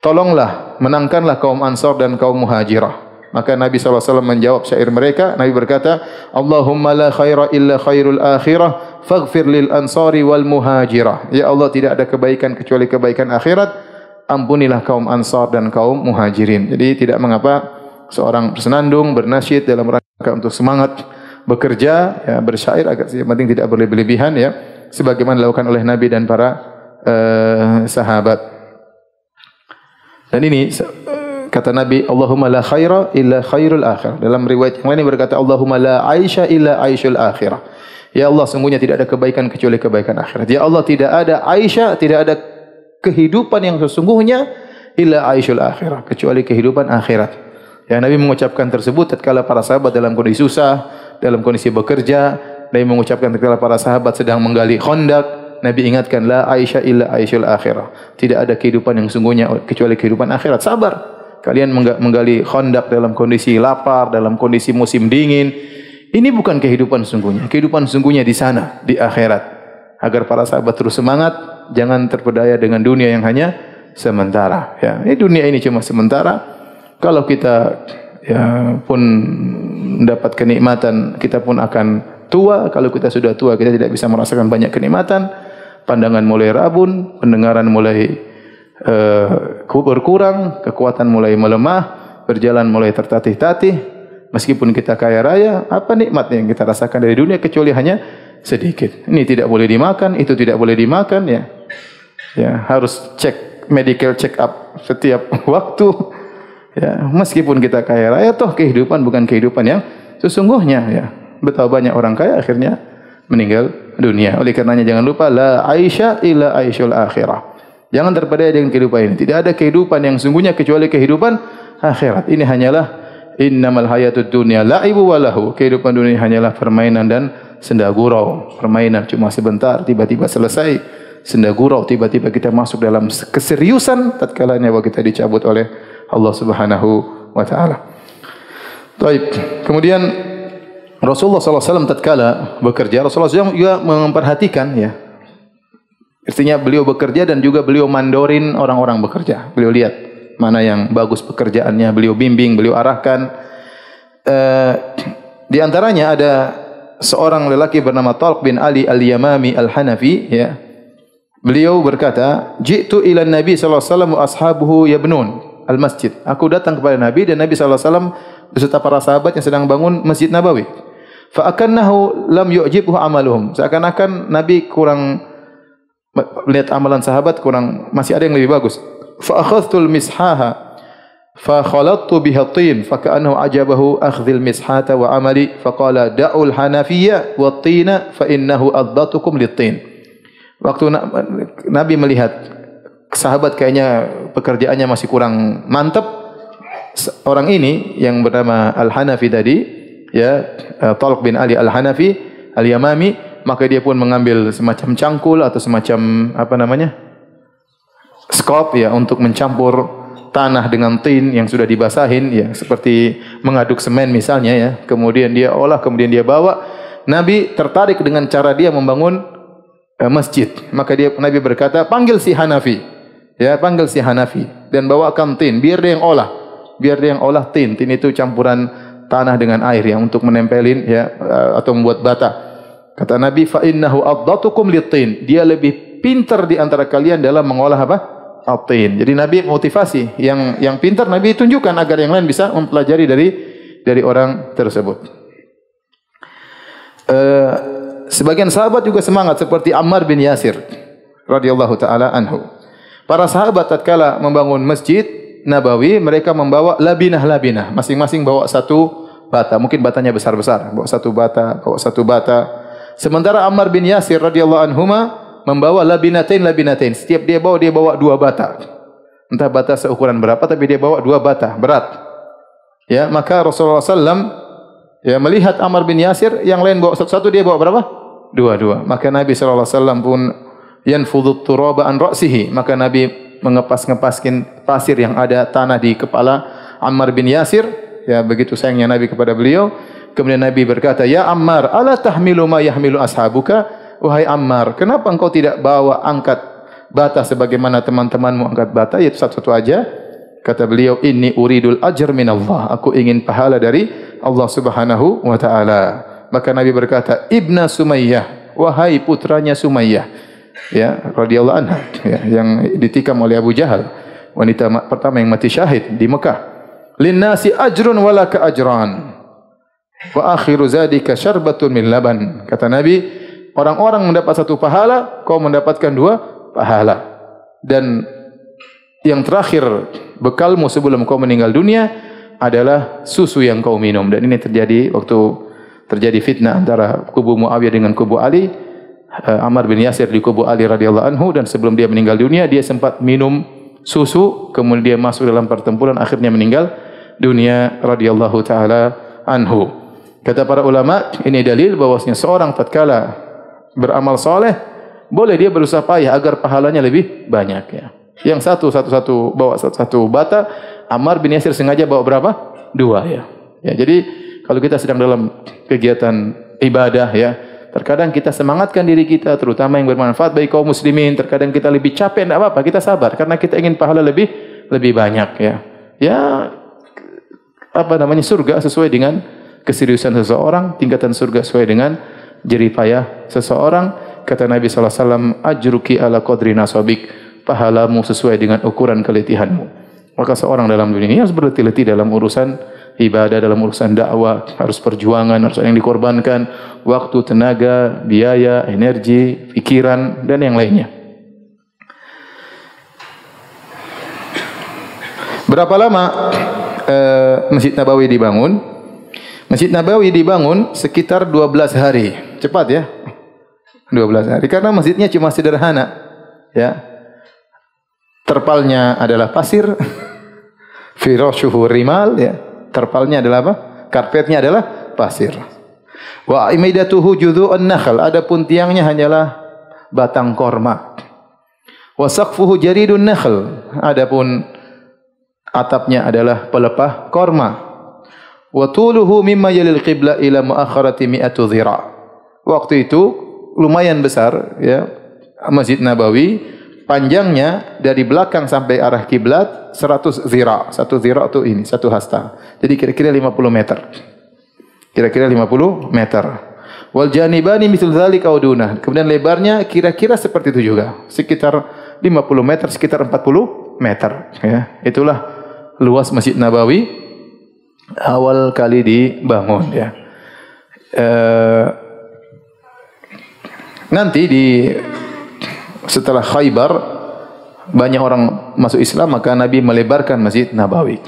Tolonglah menangkanlah kaum ansar dan kaum muhajirah. Maka Nabi SAW menjawab syair mereka. Nabi berkata, Allahumma la khaira illa khairul akhirah, faghfir lil ansari wal muhajirah. Ya Allah tidak ada kebaikan kecuali kebaikan akhirat. Ampunilah kaum ansar dan kaum muhajirin. Jadi tidak mengapa seorang bersenandung, bernasyid dalam rangka untuk semangat bekerja, ya, bersyair agar yang penting tidak berlebihan ya. Sebagaimana dilakukan oleh Nabi dan para uh, sahabat. Dan ini kata Nabi Allahumma la khaira illa khairul akhir dalam riwayat yang lain berkata Allahumma la aisha illa aishul akhirah ya Allah sungguhnya tidak ada kebaikan kecuali kebaikan akhirat ya Allah tidak ada aisha tidak ada kehidupan yang sesungguhnya illa aishul akhirah kecuali kehidupan akhirat ya Nabi mengucapkan tersebut tatkala para sahabat dalam kondisi susah dalam kondisi bekerja Nabi mengucapkan tatkala para sahabat sedang menggali khandak Nabi ingatkan la Aisyah illa Aisyul akhirah. Tidak ada kehidupan yang sungguhnya kecuali kehidupan akhirat. Sabar. Kalian menggali khandak dalam kondisi lapar, dalam kondisi musim dingin. Ini bukan kehidupan sungguhnya. Kehidupan sungguhnya di sana, di akhirat. Agar para sahabat terus semangat, jangan terpedaya dengan dunia yang hanya sementara. Ya, ini dunia ini cuma sementara. Kalau kita ya pun mendapat kenikmatan, kita pun akan tua. Kalau kita sudah tua, kita tidak bisa merasakan banyak kenikmatan. Pandangan mulai rabun, pendengaran mulai uh, berkurang, kekuatan mulai melemah, berjalan mulai tertatih-tatih. Meskipun kita kaya raya, apa nikmat yang kita rasakan dari dunia kecuali hanya sedikit. Ini tidak boleh dimakan, itu tidak boleh dimakan ya. Ya, harus cek medical check up setiap waktu. Ya, meskipun kita kaya raya toh kehidupan bukan kehidupan yang sesungguhnya ya. Betapa banyak orang kaya akhirnya meninggal dunia. Oleh karenanya jangan lupa la Aisyah illa Aisyul akhirah. Jangan terpedaya dengan kehidupan ini. Tidak ada kehidupan yang sungguhnya kecuali kehidupan akhirat. Ini hanyalah innamal hayatud dunya la'ibu wa lahu. Kehidupan dunia hanyalah permainan dan senda gurau. Permainan cuma sebentar tiba-tiba selesai. Senda gurau tiba-tiba kita masuk dalam keseriusan tatkala nyawa kita dicabut oleh Allah Subhanahu wa taala. Baik. Kemudian Rasulullah sallallahu alaihi wasallam tatkala bekerja, Rasulullah SAW juga memperhatikan ya. Artinya beliau bekerja dan juga beliau mandorin orang-orang bekerja. Beliau lihat mana yang bagus pekerjaannya, beliau bimbing, beliau arahkan. Uh, di antaranya ada seorang lelaki bernama Talq bin Ali Al-Yamami Al-Hanafi ya. Beliau berkata, "Ji'tu ila Nabi sallallahu alaihi wasallam wa ashabuhu yabnun." al-masjid. Aku datang kepada Nabi dan Nabi SAW beserta para sahabat yang sedang bangun Masjid Nabawi. Fa'akannahu lam yu'jibhu amaluhum. Seakan-akan Nabi kurang melihat amalan sahabat kurang masih ada yang lebih bagus. Fa'akhadhtul mishaha fa khalattu biha tin fa ka'annahu ajabahu akhdhil mishata wa amali fa qala da'ul hanafiyya wa tina fa innahu adbatukum lit tin. Waktu Nabi melihat sahabat kayaknya pekerjaannya masih kurang mantap. Orang ini yang bernama Al-Hanafi tadi, ya, uh, Talq bin Ali Al-Hanafi Al-Yamami, maka dia pun mengambil semacam cangkul atau semacam apa namanya? skop ya untuk mencampur tanah dengan tin yang sudah dibasahin ya seperti mengaduk semen misalnya ya. Kemudian dia olah kemudian dia bawa. Nabi tertarik dengan cara dia membangun uh, masjid. Maka dia Nabi berkata panggil si Hanafi. Ya panggil si Hanafi dan bawakan tin biar dia yang olah. Biar dia yang olah tin. Tin itu campuran tanah dengan air yang untuk menempelin ya eh, atau membuat bata kata Nabi fa innahu addatukum litin dia lebih pintar di antara kalian dalam mengolah apa atin jadi Nabi motivasi yang yang pintar Nabi tunjukkan agar yang lain bisa mempelajari dari dari orang tersebut uh, sebagian sahabat juga semangat seperti Ammar bin Yasir radhiyallahu taala anhu Para sahabat tatkala membangun masjid Nabawi, mereka membawa labinah-labinah. Masing-masing bawa satu bata. Mungkin batanya besar-besar. Bawa satu bata, bawa satu bata. Sementara Ammar bin Yasir radhiyallahu anhuma membawa labinatain labinatain. Setiap dia bawa dia bawa dua bata. Entah bata seukuran berapa tapi dia bawa dua bata, berat. Ya, maka Rasulullah sallam ya melihat Ammar bin Yasir yang lain bawa satu-satu dia bawa berapa? Dua-dua. Maka Nabi sallallahu alaihi wasallam pun yanfudhu turaba an ra'sihi maka nabi mengepas-ngepaskin pasir yang ada tanah di kepala Ammar bin Yasir ya begitu sayangnya nabi kepada beliau kemudian nabi berkata ya Ammar ala tahmilu ma yahmilu ashabuka? Wahai Ammar kenapa engkau tidak bawa angkat bata sebagaimana teman-temanmu angkat bata? Yaitu satu-satu aja. Kata beliau inni uridul ajr min Allah aku ingin pahala dari Allah Subhanahu wa taala. Maka nabi berkata ibna sumayyah. Wahai putranya sumayyah. Ya radhiyallahu anha. Ya yang ditikam oleh Abu Jahal. Wanita pertama yang mati syahid di Mekah. Linnasi ajrun wala ka ajran wa akhiru zadika syarbatun min laban. Kata Nabi orang-orang mendapat satu pahala kau mendapatkan dua pahala. Dan yang terakhir bekalmu sebelum kau meninggal dunia adalah susu yang kau minum. Dan ini terjadi waktu terjadi fitnah antara kubu Muawiyah dengan kubu Ali. Uh, Ammar bin Yasir di kubu Ali radhiyallahu anhu. Dan sebelum dia meninggal dunia dia sempat minum susu. Kemudian dia masuk dalam pertempuran akhirnya meninggal dunia radhiyallahu taala anhu. Kata para ulama ini dalil bahwasanya seorang tatkala beramal soleh boleh dia berusaha payah agar pahalanya lebih banyak ya. Yang satu satu-satu bawa satu-satu bata, Ammar bin Yasir sengaja bawa berapa? Dua ya. Ya, jadi kalau kita sedang dalam kegiatan ibadah ya, terkadang kita semangatkan diri kita terutama yang bermanfaat bagi kaum muslimin, terkadang kita lebih capek enggak apa-apa, kita sabar karena kita ingin pahala lebih lebih banyak ya. Ya apa namanya surga sesuai dengan keseriusan seseorang, tingkatan surga sesuai dengan jerih payah seseorang. Kata Nabi sallallahu alaihi wasallam, "Ajruki ala qadri nasabik." Pahalamu sesuai dengan ukuran keletihanmu. Maka seorang dalam dunia ini harus berletih-letih dalam urusan ibadah, dalam urusan dakwah, harus perjuangan, harus yang dikorbankan, waktu, tenaga, biaya, energi, pikiran dan yang lainnya. Berapa lama uh, Masjid Nabawi dibangun? Masjid Nabawi dibangun sekitar 12 hari. Cepat ya. 12 hari karena masjidnya cuma sederhana. Ya. Terpalnya adalah pasir. Firashuhu rimal ya. Terpalnya adalah apa? Karpetnya adalah pasir. Wa imidatuhu judhu'un nakhl. Adapun tiangnya hanyalah batang korma. Wa saqfuhu jaridun nakhl. Adapun atapnya adalah pelepah korma wa tuluhu mimma yalil qibla ila muakharati mi'atu dhira. Waktu itu lumayan besar ya Masjid Nabawi panjangnya dari belakang sampai arah kiblat 100 zira. Satu zira itu ini, satu hasta. Jadi kira-kira 50 meter. Kira-kira 50 meter. Wal janibani mithl dzalika uduna. Kemudian lebarnya kira-kira seperti itu juga. Sekitar 50 meter, sekitar 40 meter ya. Itulah luas Masjid Nabawi awal kali dibangun ya. E, nanti di setelah Khaybar banyak orang masuk Islam maka Nabi melebarkan Masjid Nabawi.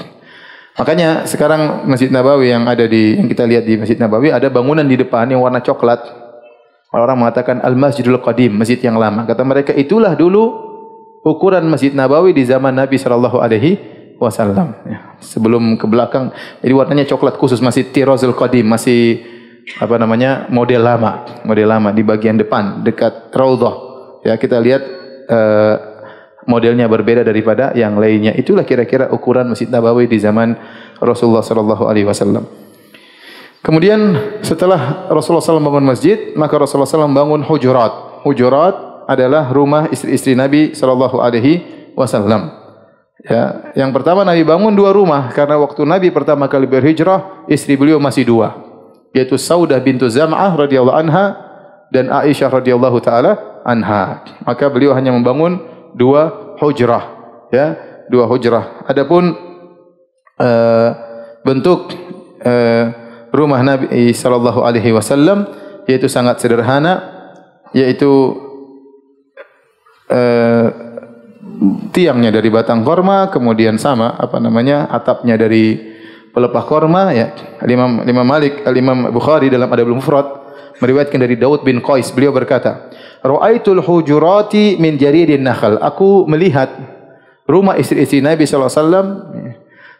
Makanya sekarang Masjid Nabawi yang ada di yang kita lihat di Masjid Nabawi ada bangunan di depan yang warna coklat. Orang mengatakan Al Masjidul Qadim, masjid yang lama. Kata mereka itulah dulu ukuran Masjid Nabawi di zaman Nabi sallallahu alaihi wasallam ya. sebelum ke belakang jadi warnanya coklat khusus masih tirozul qadim masih apa namanya model lama model lama di bagian depan dekat raudhah. Ya kita lihat uh, modelnya berbeda daripada yang lainnya. Itulah kira-kira ukuran Masjid Nabawi di zaman Rasulullah sallallahu alaihi wasallam. Kemudian setelah Rasulullah SAW bangun masjid maka Rasulullah SAW bangun hujurat. Hujurat adalah rumah istri-istri Nabi sallallahu alaihi wasallam Ya, yang pertama Nabi bangun dua rumah karena waktu Nabi pertama kali berhijrah istri beliau masih dua, yaitu Saudah bintu Zam'ah radhiyallahu anha dan Aisyah radhiyallahu taala anha. Maka beliau hanya membangun dua hujrah, ya, dua hujrah. Adapun uh, bentuk uh, rumah Nabi sallallahu alaihi wasallam yaitu sangat sederhana, yaitu uh, tiangnya dari batang korma, kemudian sama apa namanya atapnya dari pelepah korma. Ya, Imam Imam Malik, Imam Bukhari dalam Adabul Mufrad meriwayatkan dari Daud bin Qais. Beliau berkata, Ra'aitul hujurati min jaridin nakhal. Aku melihat rumah istri-istri Nabi SAW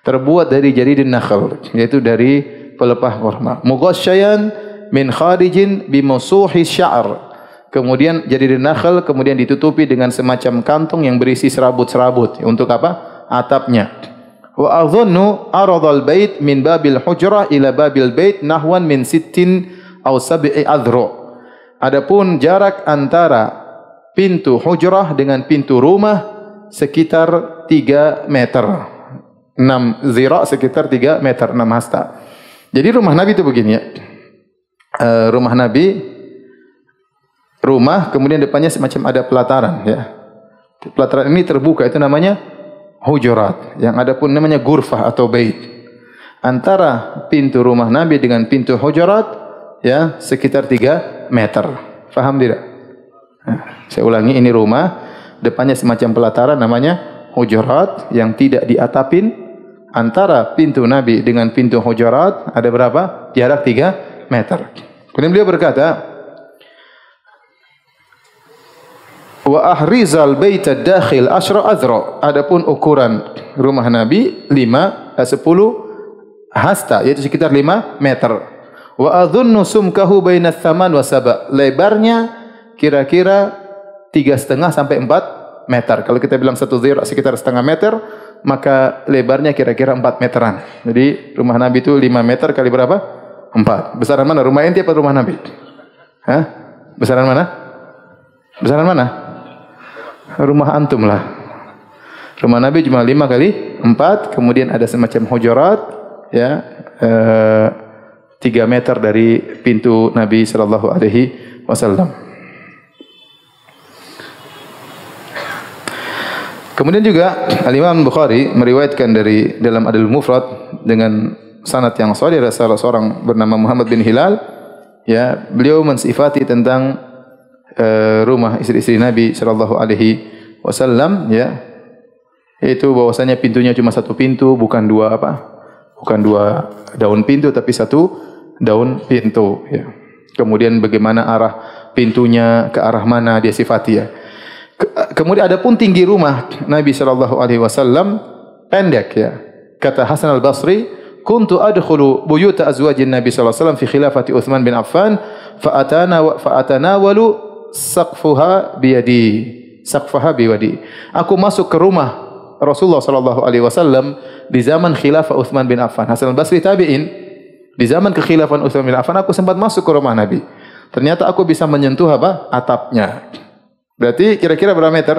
terbuat dari jaridin nakhal, yaitu dari pelepah korma. Mughasyayan min kharijin bimusuhi sya'r kemudian jadi nakhl kemudian ditutupi dengan semacam kantong yang berisi serabut-serabut. Untuk apa? Atapnya. Wa adhunnu aradal bait min babil hujrah ila babil bait nahwan min sittin aw sab'i adhru. Adapun jarak antara pintu hujrah dengan pintu rumah sekitar 3 meter. 6 zira sekitar 3 meter 6 hasta. Jadi rumah nabi itu begini ya. Uh, rumah nabi rumah kemudian depannya semacam ada pelataran ya. Pelataran ini terbuka itu namanya hujurat. Yang ada pun namanya gurfah atau bait. Antara pintu rumah Nabi dengan pintu hujurat ya sekitar 3 meter. Faham tidak? Nah, saya ulangi ini rumah depannya semacam pelataran namanya hujurat yang tidak diatapin antara pintu Nabi dengan pintu hujurat ada berapa? Jarak 3 meter. Kemudian beliau berkata, wa ahrizal bait dakhil asra azra adapun ukuran rumah nabi 5 10 eh, hasta yaitu sekitar 5 meter wa adhunnu sumkahu baina thaman wa saba lebarnya kira-kira tiga setengah sampai empat meter. Kalau kita bilang satu zira sekitar setengah meter, maka lebarnya kira-kira empat meteran. Jadi rumah Nabi itu lima meter kali berapa? Empat. Besaran mana? Rumah ente atau rumah Nabi? Hah? Besaran mana? Besaran mana? Rumah antum lah. Rumah Nabi cuma lima kali empat. Kemudian ada semacam hujurat, ya, eh, tiga meter dari pintu Nabi Sallallahu Alaihi Wasallam. Kemudian juga Al Imam Bukhari meriwayatkan dari dalam Adil Mufrad dengan sanad yang sahih dari salah seorang bernama Muhammad bin Hilal ya beliau mensifati tentang uh, rumah istri-istri Nabi sallallahu alaihi wasallam ya. Yaitu bahwasanya pintunya cuma satu pintu bukan dua apa bukan dua daun pintu tapi satu daun pintu ya. Kemudian bagaimana arah pintunya ke arah mana dia sifati ya. Kemudian ada pun tinggi rumah Nabi sallallahu alaihi wasallam pendek ya. Kata Hasan al-Basri, "Kuntu adkhulu buyut azwajin Nabi sallallahu alaihi wasallam fi khilafati Uthman bin Affan, fa atana wa fa atanawalu saqfuha bi yadi." Saqfaha bi yadi. Aku masuk ke rumah Rasulullah sallallahu alaihi wasallam di zaman khilafah Uthman bin Affan. Hasan al-Basri tabi'in di zaman kekhilafan Uthman bin Affan aku sempat masuk ke rumah Nabi. Ternyata aku bisa menyentuh apa? atapnya. Berarti kira-kira berapa meter?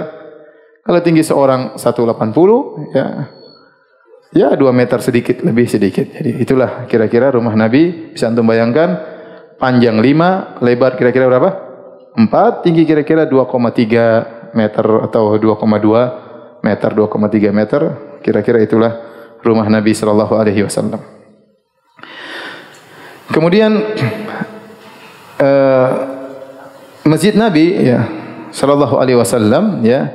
Kalau tinggi seorang 180 ya ya 2 meter sedikit lebih sedikit. Jadi itulah kira-kira rumah Nabi bisa antum bayangkan panjang 5, lebar kira-kira berapa? 4, tinggi kira-kira 2,3 meter atau 2,2 meter, 2,3 meter. Kira-kira itulah rumah Nabi sallallahu alaihi wasallam. Kemudian uh, Masjid Nabi ya sallallahu alaihi wasallam ya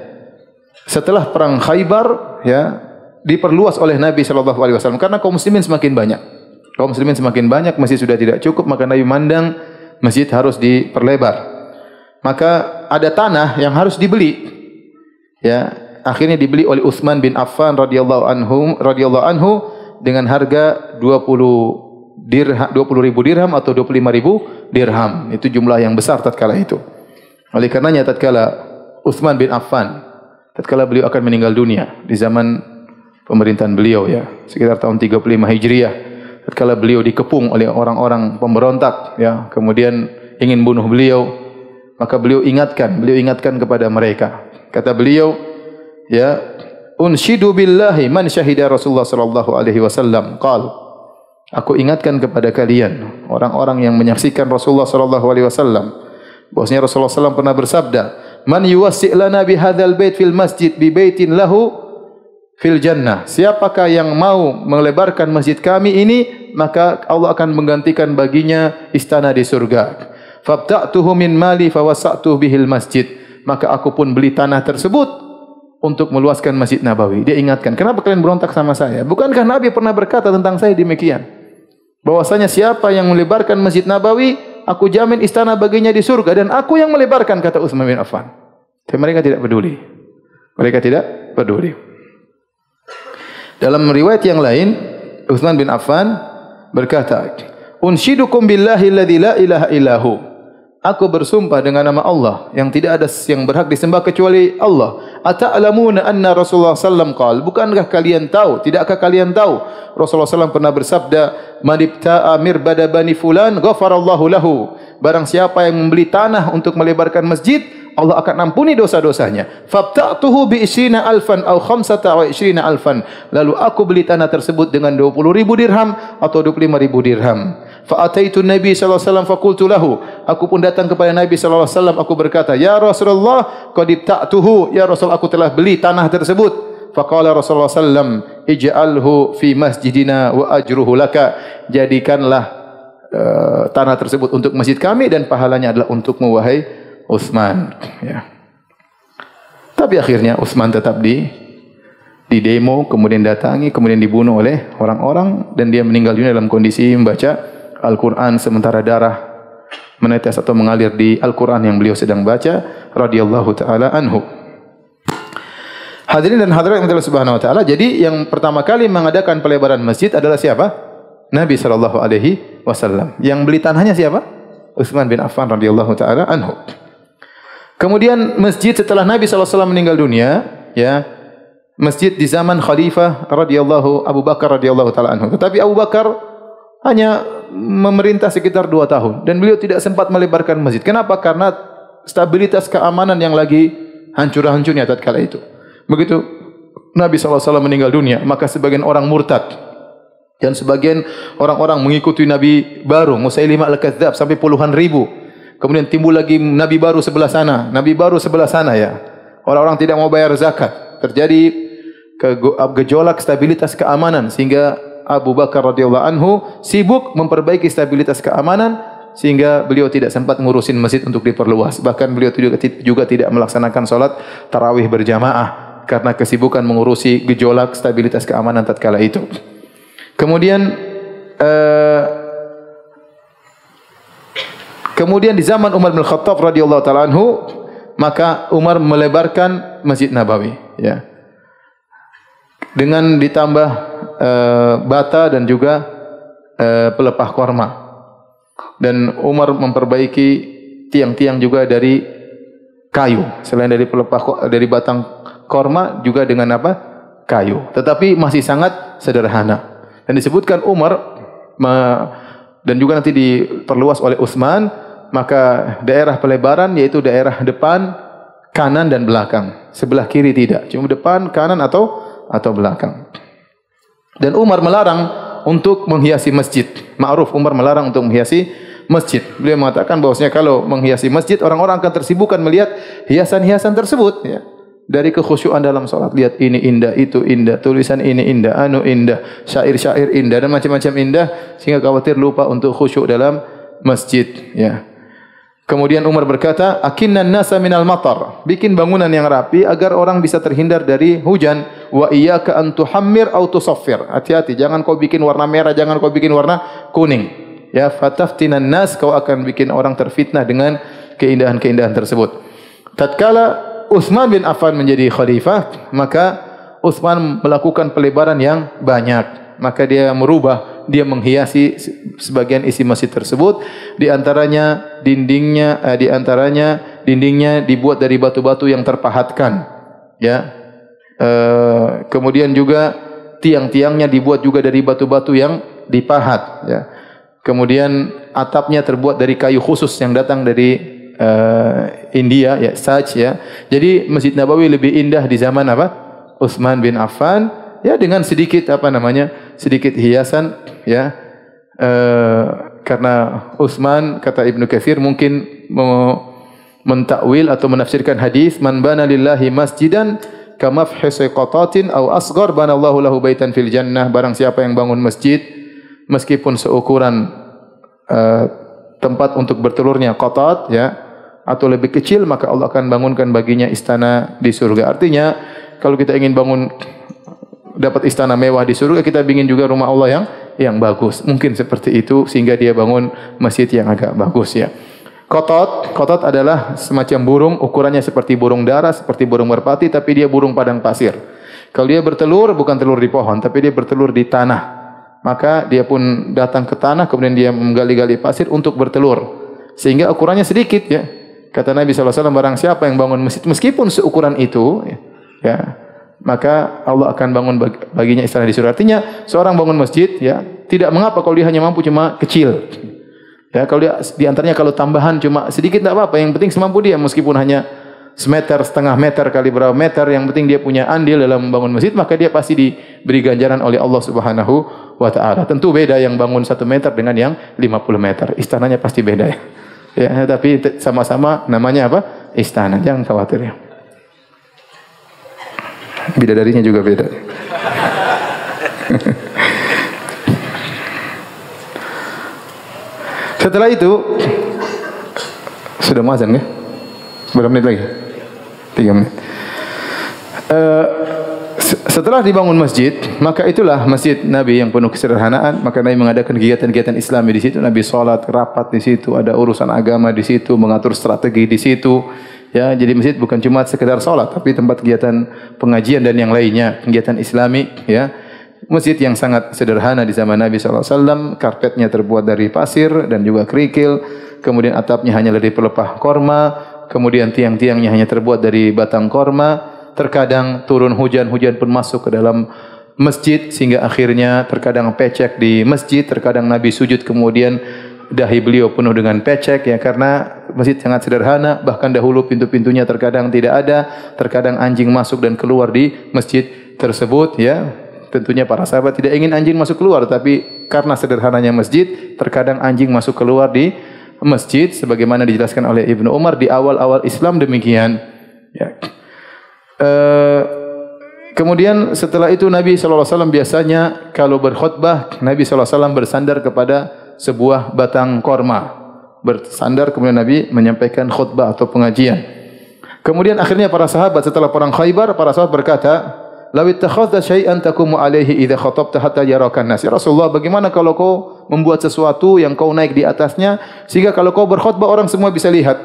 setelah perang Khaybar ya diperluas oleh Nabi sallallahu alaihi wasallam karena kaum muslimin semakin banyak. Kaum muslimin semakin banyak masjid sudah tidak cukup maka Nabi mandang masjid harus diperlebar. Maka ada tanah yang harus dibeli. Ya, akhirnya dibeli oleh Utsman bin Affan radhiyallahu anhu radhiyallahu anhu dengan harga 20 dirham 20 ribu dirham atau 25 ribu dirham. Itu jumlah yang besar tatkala itu. Oleh karenanya tatkala Uthman bin Affan tatkala beliau akan meninggal dunia di zaman pemerintahan beliau ya sekitar tahun 35 Hijriah tatkala beliau dikepung oleh orang-orang pemberontak ya kemudian ingin bunuh beliau maka beliau ingatkan beliau ingatkan kepada mereka kata beliau ya unshidu billahi man syahida Rasulullah sallallahu alaihi wasallam qal aku ingatkan kepada kalian orang-orang yang menyaksikan Rasulullah sallallahu alaihi wasallam Bahwasanya Rasulullah SAW pernah bersabda, "Man yuwassi' lana bi hadzal bait fil masjid bi baitin lahu fil jannah." Siapakah yang mau melebarkan masjid kami ini, maka Allah akan menggantikan baginya istana di surga. Fabta'tuhu min mali fawasa'tuhu bihil masjid. Maka aku pun beli tanah tersebut untuk meluaskan Masjid Nabawi. Dia ingatkan, kenapa kalian berontak sama saya? Bukankah Nabi pernah berkata tentang saya demikian? Bahwasanya siapa yang melebarkan Masjid Nabawi, aku jamin istana baginya di surga dan aku yang melebarkan kata Utsman bin Affan. Tapi mereka tidak peduli. Mereka tidak peduli. Dalam riwayat yang lain, Utsman bin Affan berkata, "Unshidukum billahi alladzi la ilaha illahu." Aku bersumpah dengan nama Allah yang tidak ada yang berhak disembah kecuali Allah. Ata'lamuna anna Rasulullah sallam qal? Bukankah kalian tahu? Tidakkah kalian tahu Rasulullah sallam pernah bersabda, "Man ibta'a mirbada bani fulan, ghafarallahu lahu." Barang siapa yang membeli tanah untuk melebarkan masjid, Allah akan ampuni dosa-dosanya. Fabta'tuhu bi isrina alfan aw khamsata wa isrina alfan. Lalu aku beli tanah tersebut dengan 20 ribu dirham atau 25 ribu dirham. Fa ataitu Nabi sallallahu alaihi wasallam fa qultu lahu aku pun datang kepada Nabi wasallam aku berkata ya Rasulullah qad ibta'tuhu ya Rasul aku telah beli tanah tersebut fa qala Rasulullah sallam ij'alhu fi masjidina wa ajruhu laka jadikanlah uh, tanah tersebut untuk masjid kami dan pahalanya adalah untukmu wahai Utsman ya tapi akhirnya Utsman tetap di di demo kemudian datangi kemudian dibunuh oleh orang-orang dan dia meninggal dunia dalam kondisi membaca Al-Quran sementara darah menetes atau mengalir di Al-Quran yang beliau sedang baca radhiyallahu taala anhu. Hadirin dan hadirat yang subhanahu wa taala. Jadi yang pertama kali mengadakan pelebaran masjid adalah siapa? Nabi sallallahu alaihi wasallam. Yang beli tanahnya siapa? Utsman bin Affan radhiyallahu taala anhu. Kemudian masjid setelah Nabi SAW meninggal dunia, ya, masjid di zaman Khalifah radhiyallahu Abu Bakar radhiyallahu taala anhu. Tetapi Abu Bakar hanya memerintah sekitar dua tahun dan beliau tidak sempat melebarkan masjid. Kenapa? Karena stabilitas keamanan yang lagi hancur-hancurnya tatkala itu. Begitu Nabi SAW meninggal dunia, maka sebagian orang murtad dan sebagian orang-orang mengikuti Nabi baru, Musailimah al-Kadzab sampai puluhan ribu. Kemudian timbul lagi Nabi baru sebelah sana, Nabi baru sebelah sana ya. Orang-orang tidak mau bayar zakat. Terjadi gejolak stabilitas keamanan sehingga Abu Bakar radhiyallahu anhu sibuk memperbaiki stabilitas keamanan sehingga beliau tidak sempat ngurusin masjid untuk diperluas. Bahkan beliau juga, juga tidak melaksanakan salat tarawih berjamaah karena kesibukan mengurusi gejolak stabilitas keamanan tatkala itu. Kemudian uh, Kemudian di zaman Umar bin Khattab radhiyallahu taala anhu, maka Umar melebarkan Masjid Nabawi, ya. Dengan ditambah uh, bata dan juga uh, pelepah korma. Dan Umar memperbaiki tiang-tiang juga dari kayu. Selain dari pelepah dari batang korma juga dengan apa? Kayu. Tetapi masih sangat sederhana. Dan disebutkan Umar dan juga nanti diperluas oleh Utsman maka daerah pelebaran yaitu daerah depan, kanan dan belakang. Sebelah kiri tidak, cuma depan, kanan atau atau belakang. Dan Umar melarang untuk menghiasi masjid. Ma'ruf Umar melarang untuk menghiasi masjid. Beliau mengatakan bahwasanya kalau menghiasi masjid orang-orang akan tersibukkan melihat hiasan-hiasan tersebut ya. Dari kekhusyuan dalam salat lihat ini indah, itu indah, tulisan ini indah, anu indah, syair-syair indah dan macam-macam indah sehingga khawatir lupa untuk khusyuk dalam masjid ya. Kemudian Umar berkata, "Akinnan nasa minal matar." Bikin bangunan yang rapi agar orang bisa terhindar dari hujan. Wa iyyaka an tuhammir aw tusaffir. Hati-hati, jangan kau bikin warna merah, jangan kau bikin warna kuning. Ya, fataftinan nas kau akan bikin orang terfitnah dengan keindahan-keindahan tersebut. Tatkala Utsman bin Affan menjadi khalifah, maka Utsman melakukan pelebaran yang banyak. Maka dia merubah dia menghiasi sebagian isi masjid tersebut. Di antaranya dindingnya eh, di antaranya dindingnya dibuat dari batu-batu yang terpahatkan ya. Eh, kemudian juga tiang-tiangnya dibuat juga dari batu-batu yang dipahat ya. Kemudian atapnya terbuat dari kayu khusus yang datang dari eh, India ya saj ya. Jadi Masjid Nabawi lebih indah di zaman apa? Utsman bin Affan ya dengan sedikit apa namanya sedikit hiasan ya. E, karena Utsman kata Ibnu Katsir mungkin mentakwil atau menafsirkan hadis man bana lillahi masjidan kama fi qatatin aw asghar bana Allahu lahu baitan fil jannah. Barang siapa yang bangun masjid meskipun seukuran e, tempat untuk bertelurnya qatat ya atau lebih kecil maka Allah akan bangunkan baginya istana di surga. Artinya kalau kita ingin bangun dapat istana mewah di surga, kita ingin juga rumah Allah yang yang bagus. Mungkin seperti itu sehingga dia bangun masjid yang agak bagus ya. Kotot, kotot adalah semacam burung, ukurannya seperti burung darah, seperti burung merpati, tapi dia burung padang pasir. Kalau dia bertelur, bukan telur di pohon, tapi dia bertelur di tanah. Maka dia pun datang ke tanah, kemudian dia menggali-gali pasir untuk bertelur. Sehingga ukurannya sedikit ya. Kata Nabi SAW, barang siapa yang bangun masjid, meskipun seukuran itu, ya, maka Allah akan bangun baginya istana di surga. Artinya seorang bangun masjid ya tidak mengapa kalau dia hanya mampu cuma kecil. Ya kalau dia di antaranya kalau tambahan cuma sedikit tidak apa-apa. Yang penting semampu dia meskipun hanya semeter setengah meter kali berapa meter. Yang penting dia punya andil dalam membangun masjid maka dia pasti diberi ganjaran oleh Allah Subhanahu Wa Taala. Tentu beda yang bangun satu meter dengan yang 50 meter. Istananya pasti beda ya. Ya tapi sama-sama namanya apa? Istana. Jangan khawatir ya. Bidadarinya juga beda. Setelah itu sudah mazan ya? Berapa menit lagi? Tiga menit. Uh, setelah dibangun masjid, maka itulah masjid Nabi yang penuh kesederhanaan. Maka Nabi mengadakan kegiatan-kegiatan Islami di situ. Nabi sholat, rapat di situ, ada urusan agama di situ, mengatur strategi di situ. Ya, jadi masjid bukan cuma sekedar solat, tapi tempat kegiatan pengajian dan yang lainnya, kegiatan Islami. Ya, masjid yang sangat sederhana di zaman Nabi SAW, karpetnya terbuat dari pasir dan juga kerikil, kemudian atapnya hanya dari pelepah korma, kemudian tiang-tiangnya hanya terbuat dari batang korma. Terkadang turun hujan, hujan pun masuk ke dalam masjid sehingga akhirnya terkadang pecek di masjid, terkadang Nabi sujud kemudian dahi beliau penuh dengan pecek ya karena masjid sangat sederhana bahkan dahulu pintu-pintunya terkadang tidak ada terkadang anjing masuk dan keluar di masjid tersebut ya. Tentunya para sahabat tidak ingin anjing masuk keluar tapi karena sederhananya masjid terkadang anjing masuk keluar di masjid sebagaimana dijelaskan oleh Ibnu Umar di awal-awal Islam demikian ya. Eh, kemudian setelah itu Nabi sallallahu alaihi wasallam biasanya kalau berkhutbah Nabi sallallahu alaihi wasallam bersandar kepada sebuah batang korma. Bersandar kemudian Nabi menyampaikan khutbah atau pengajian. Kemudian akhirnya para sahabat setelah perang Khaybar para sahabat berkata, "Law ittakhadha syai'an takumu alaihi idza khatabta hatta yarakan nas." Ya Rasulullah, bagaimana kalau kau membuat sesuatu yang kau naik di atasnya sehingga kalau kau berkhutbah orang semua bisa lihat?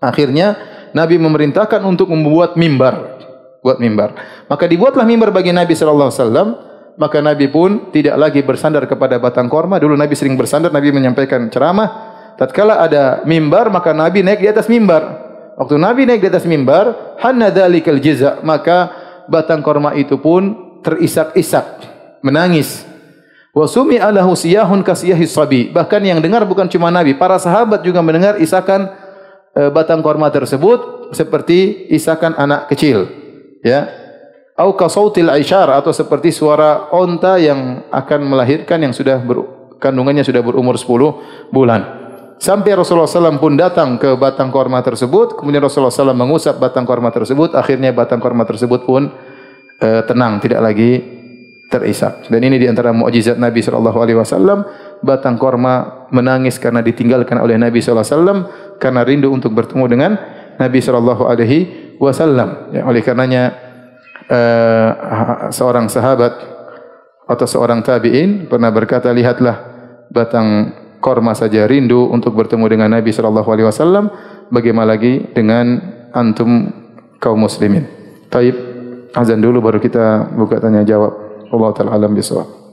Akhirnya Nabi memerintahkan untuk membuat mimbar, buat mimbar. Maka dibuatlah mimbar bagi Nabi sallallahu alaihi wasallam. Maka Nabi pun tidak lagi bersandar kepada batang korma. Dulu Nabi sering bersandar, Nabi menyampaikan ceramah. Tatkala ada mimbar, maka Nabi naik di atas mimbar. Waktu Nabi naik di atas mimbar, hanna dzalikal jaza, maka batang korma itu pun terisak-isak, menangis. Wa sumi alahu siyahun kasiyahi sabi. Bahkan yang dengar bukan cuma Nabi, para sahabat juga mendengar isakan Eh, batang korma tersebut seperti isakan anak kecil ya au kasautil aishar atau seperti suara onta yang akan melahirkan yang sudah ber, kandungannya sudah berumur 10 bulan. Sampai Rasulullah SAW pun datang ke batang korma tersebut. Kemudian Rasulullah SAW mengusap batang korma tersebut. Akhirnya batang korma tersebut pun uh, tenang tidak lagi terisak. Dan ini di antara mukjizat Nabi sallallahu alaihi wasallam. Batang korma menangis karena ditinggalkan oleh Nabi sallallahu alaihi wasallam karena rindu untuk bertemu dengan Nabi sallallahu alaihi wasallam. Ya, oleh karenanya uh, seorang sahabat atau seorang tabi'in pernah berkata, lihatlah batang korma saja rindu untuk bertemu dengan Nabi sallallahu alaihi wasallam, bagaimana lagi dengan antum kaum muslimin. Taib azan dulu baru kita buka tanya jawab. Allah taala alam bisawab.